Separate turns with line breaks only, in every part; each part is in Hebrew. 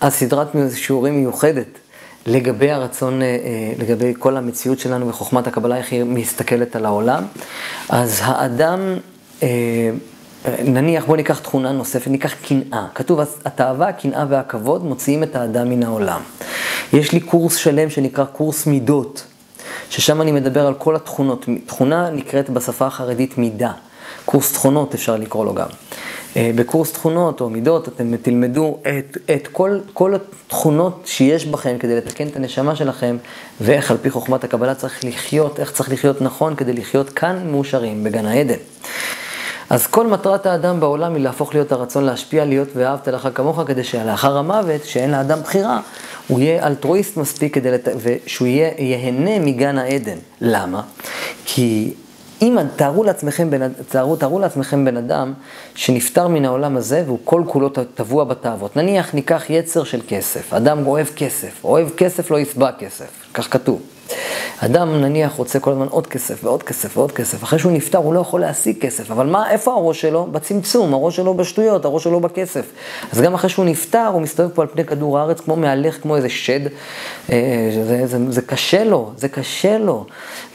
אז סדרת שיעורים מיוחדת לגבי הרצון, לגבי כל המציאות שלנו וחוכמת הקבלה, איך היא מסתכלת על העולם. אז האדם, נניח, בואו ניקח תכונה נוספת, ניקח קנאה. כתוב, התאווה, הקנאה והכבוד מוציאים את האדם מן העולם. יש לי קורס שלם שנקרא קורס מידות, ששם אני מדבר על כל התכונות. תכונה נקראת בשפה החרדית מידה. קורס תכונות אפשר לקרוא לו גם. בקורס תכונות או מידות אתם תלמדו את, את כל, כל התכונות שיש בכם כדי לתקן את הנשמה שלכם ואיך על פי חוכמת הקבלה צריך לחיות, איך צריך לחיות נכון כדי לחיות כאן מאושרים בגן העדן. אז כל מטרת האדם בעולם היא להפוך להיות הרצון להשפיע, להיות ואהבת לך כמוך, כדי שלאחר המוות, שאין לאדם בחירה, הוא יהיה אלטרואיסט מספיק כדי לת... ושהוא יהיה, ייהנה מגן העדן. למה? כי אם, תארו לעצמכם, בן, תארו, תארו לעצמכם בן אדם שנפטר מן העולם הזה והוא כל כולו טבוע בתאוות. נניח ניקח יצר של כסף, אדם אוהב כסף, אוהב כסף לא יסבע כסף, כך כתוב. אדם נניח רוצה כל הזמן עוד כסף ועוד כסף ועוד כסף, אחרי שהוא נפטר הוא לא יכול להשיג כסף, אבל מה, איפה הראש שלו? בצמצום, הראש שלו בשטויות, הראש שלו בכסף. אז גם אחרי שהוא נפטר הוא מסתובב פה על פני כדור הארץ כמו מהלך, כמו איזה שד, אה, זה, זה, זה קשה לו, זה קשה לו,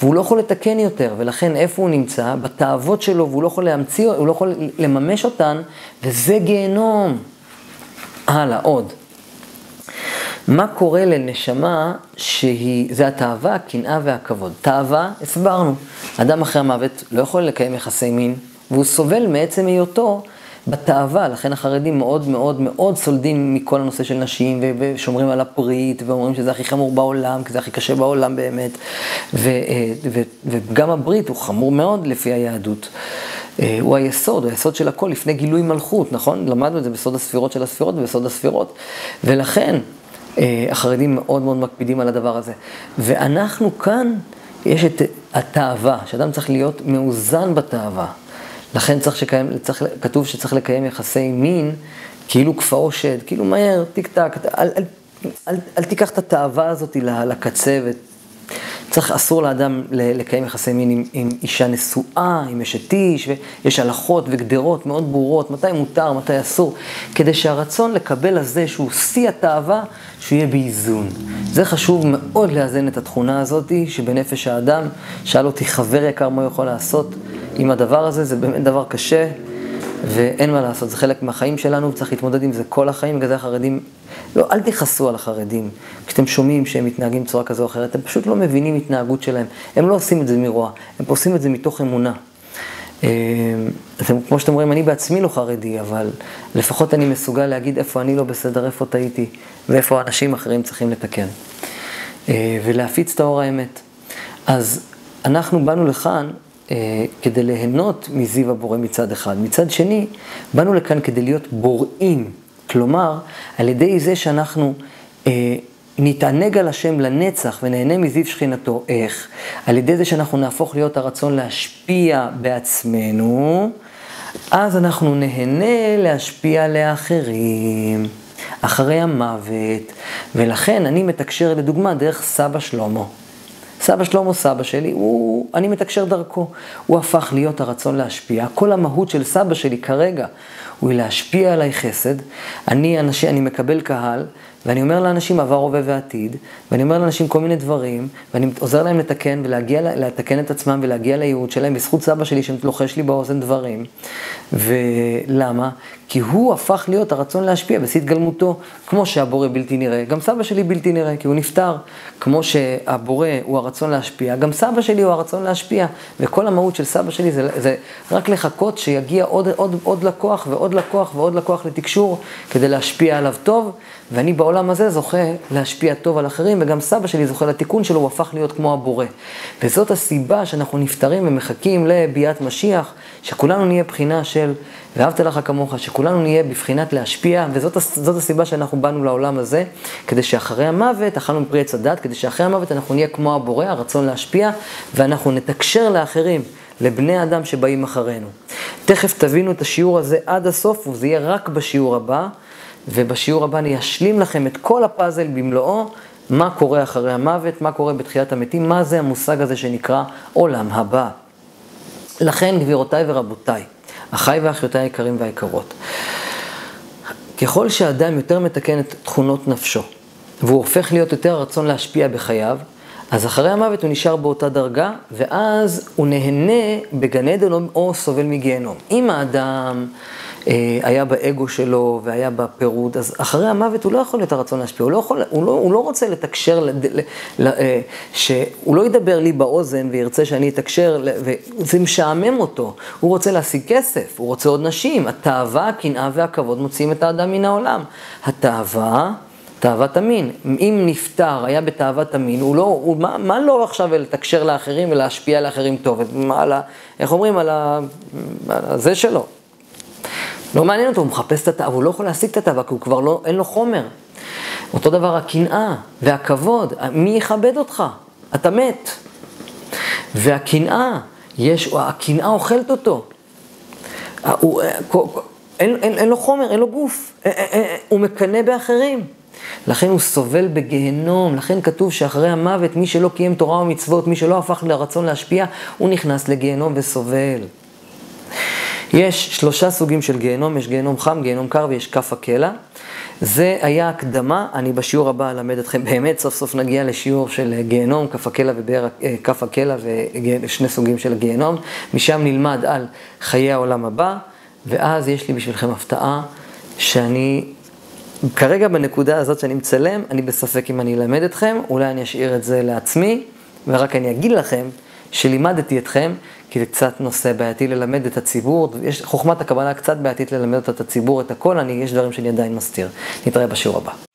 והוא לא יכול לתקן יותר, ולכן איפה הוא נמצא? בתאוות שלו, והוא לא יכול להמציא, הוא לא יכול לממש אותן, וזה גיהנום. הלאה, עוד. מה קורה לנשמה שהיא, זה התאווה, הקנאה והכבוד. תאווה, הסברנו. אדם אחרי המוות לא יכול לקיים יחסי מין, והוא סובל מעצם היותו בתאווה, לכן החרדים מאוד מאוד מאוד סולדים מכל הנושא של נשים, ושומרים על הפריט, ואומרים שזה הכי חמור בעולם, כי זה הכי קשה בעולם באמת, ו, אה, ו, וגם הברית הוא חמור מאוד לפי היהדות. אה, הוא היסוד, הוא היסוד של הכל לפני גילוי מלכות, נכון? למדנו את זה בסוד הספירות של הספירות ובסוד הספירות. ולכן, החרדים מאוד מאוד מקפידים על הדבר הזה. ואנחנו כאן, יש את התאווה, שאדם צריך להיות מאוזן בתאווה. לכן צריך שקיים, צריך, כתוב שצריך לקיים יחסי מין, כאילו כפאו שד, כאילו מהר, טיק טק, אל, אל, אל, אל, תיקח את התאווה הזאת לקצה צריך, אסור לאדם לקיים יחסי מין עם, עם אישה נשואה, עם אשת איש, ויש הלכות וגדרות מאוד ברורות, מתי מותר, מתי אסור, כדי שהרצון לקבל הזה שהוא שיא התאווה, שהוא יהיה באיזון. זה חשוב מאוד לאזן את התכונה הזאת שבנפש האדם, שאל אותי חבר יקר מה הוא יכול לעשות עם הדבר הזה, זה באמת דבר קשה. ואין מה לעשות, זה חלק מהחיים שלנו, צריך להתמודד עם זה כל החיים, בגלל זה החרדים, לא, אל תכעסו על החרדים. כשאתם שומעים שהם מתנהגים בצורה כזו או אחרת, אתם פשוט לא מבינים התנהגות שלהם. הם לא עושים את זה מרוע, הם עושים את זה מתוך אמונה. אה, אתם, כמו שאתם רואים, אני בעצמי לא חרדי, אבל לפחות אני מסוגל להגיד איפה אני לא בסדר, איפה טעיתי, ואיפה אנשים אחרים צריכים לתקן. אה, ולהפיץ את האור האמת. אז אנחנו באנו לכאן אה, כדי ליהנות מזיו הבורא מצד אחד. מצד שני, באנו לכאן כדי להיות בוראים. כלומר, על ידי זה שאנחנו אה, נתענג על השם לנצח ונהנה מזיו שכינתו, איך? על ידי זה שאנחנו נהפוך להיות הרצון להשפיע בעצמנו, אז אנחנו נהנה להשפיע לאחרים, אחרי המוות, ולכן אני מתקשר לדוגמה דרך סבא שלמה. סבא שלמה, סבא שלי, הוא, אני מתקשר דרכו. הוא הפך להיות הרצון להשפיע. כל המהות של סבא שלי כרגע הוא להשפיע עליי חסד. אני, אנשי, אני מקבל קהל, ואני אומר לאנשים עבר, הווה ועתיד, ואני אומר לאנשים כל מיני דברים, ואני עוזר להם לתקן ולהגיע, לתקן את עצמם ולהגיע לייעוד שלהם, בזכות סבא שלי שלוחש לי באוזן דברים. ולמה? כי הוא הפך להיות הרצון להשפיע בשיא התגלמותו, כמו שהבורא בלתי נראה, גם סבא שלי בלתי נראה, כי הוא נפטר. כמו שהבורא הוא הרצון להשפיע, גם סבא שלי הוא הרצון להשפיע. וכל המהות של סבא שלי זה, זה רק לחכות שיגיע עוד, עוד, עוד לקוח ועוד לקוח ועוד לקוח לתקשור, כדי להשפיע עליו טוב, ואני בעולם הזה זוכה להשפיע טוב על אחרים, וגם סבא שלי זוכה לתיקון שלו, הוא הפך להיות כמו הבורא. וזאת הסיבה שאנחנו נפטרים ומחכים לביאת משיח, שכולנו נהיה בחינה של ואהבת לך כמוך, שכולנו נהיה בבחינת להשפיע, וזאת הסיבה שאנחנו באנו לעולם הזה, כדי שאחרי המוות, אכלנו מפרי עץ הדת, כדי שאחרי המוות אנחנו נהיה כמו הבורא, הרצון להשפיע, ואנחנו נתקשר לאחרים, לבני אדם שבאים אחרינו. תכף תבינו את השיעור הזה עד הסוף, וזה יהיה רק בשיעור הבא, ובשיעור הבא אני אשלים לכם את כל הפאזל במלואו. מה קורה אחרי המוות, מה קורה בתחיית המתים, מה זה המושג הזה שנקרא עולם הבא. לכן, גבירותיי ורבותיי, אחיי ואחיותיי היקרים והיקרות. ככל שאדם יותר מתקן את תכונות נפשו, והוא הופך להיות יותר רצון להשפיע בחייו, אז אחרי המוות הוא נשאר באותה דרגה, ואז הוא נהנה בגן עדן או סובל מגיהנום. אם האדם היה באגו שלו והיה בפירוד, אז אחרי המוות הוא לא יכול להיות הרצון להשפיע, הוא לא, יכול, הוא לא, הוא לא רוצה לתקשר, לד, ל, ל, אה, שהוא לא ידבר לי באוזן וירצה שאני אתקשר, וזה משעמם אותו, הוא רוצה להשיג כסף, הוא רוצה עוד נשים, התאווה, הקנאה והכבוד מוציאים את האדם מן העולם. התאווה... תאוות המין. אם נפטר, היה בתאוות המין, הוא לא, הוא, מה, מה לא עכשיו לתקשר לאחרים ולהשפיע על האחרים טוב? מה, על ה, איך אומרים? על, ה, על זה שלו. לא מעניין אותו, הוא מחפש את התאווה, הוא לא יכול להשיג את התאווה, כי הוא כבר לא, אין לו חומר. אותו דבר הקנאה והכבוד, מי יכבד אותך? אתה מת. והקנאה, יש, הקנאה אוכלת אותו. הוא, אין, אין, אין לו חומר, אין לו גוף, הוא מקנא באחרים. לכן הוא סובל בגיהנום, לכן כתוב שאחרי המוות, מי שלא קיים תורה ומצוות, מי שלא הפך לרצון להשפיע, הוא נכנס לגיהנום וסובל. יש שלושה סוגים של גיהנום, יש גיהנום חם, גיהנום קר ויש כף הקלע. זה היה הקדמה, אני בשיעור הבא אלמד אתכם, באמת סוף סוף נגיע לשיעור של גיהנום, כף הקלע ובאר אה, כף הקלע ושני סוגים של גיהנום. משם נלמד על חיי העולם הבא, ואז יש לי בשבילכם הפתעה שאני כרגע בנקודה הזאת שאני מצלם, אני בספק אם אני אלמד אתכם, אולי אני אשאיר את זה לעצמי, ורק אני אגיד לכם שלימדתי אתכם, כי זה קצת נושא בעייתי ללמד את הציבור, יש חוכמת הקבלה קצת בעייתית ללמד את הציבור, את הכל, אני, יש דברים שאני עדיין מסתיר. נתראה בשיעור הבא.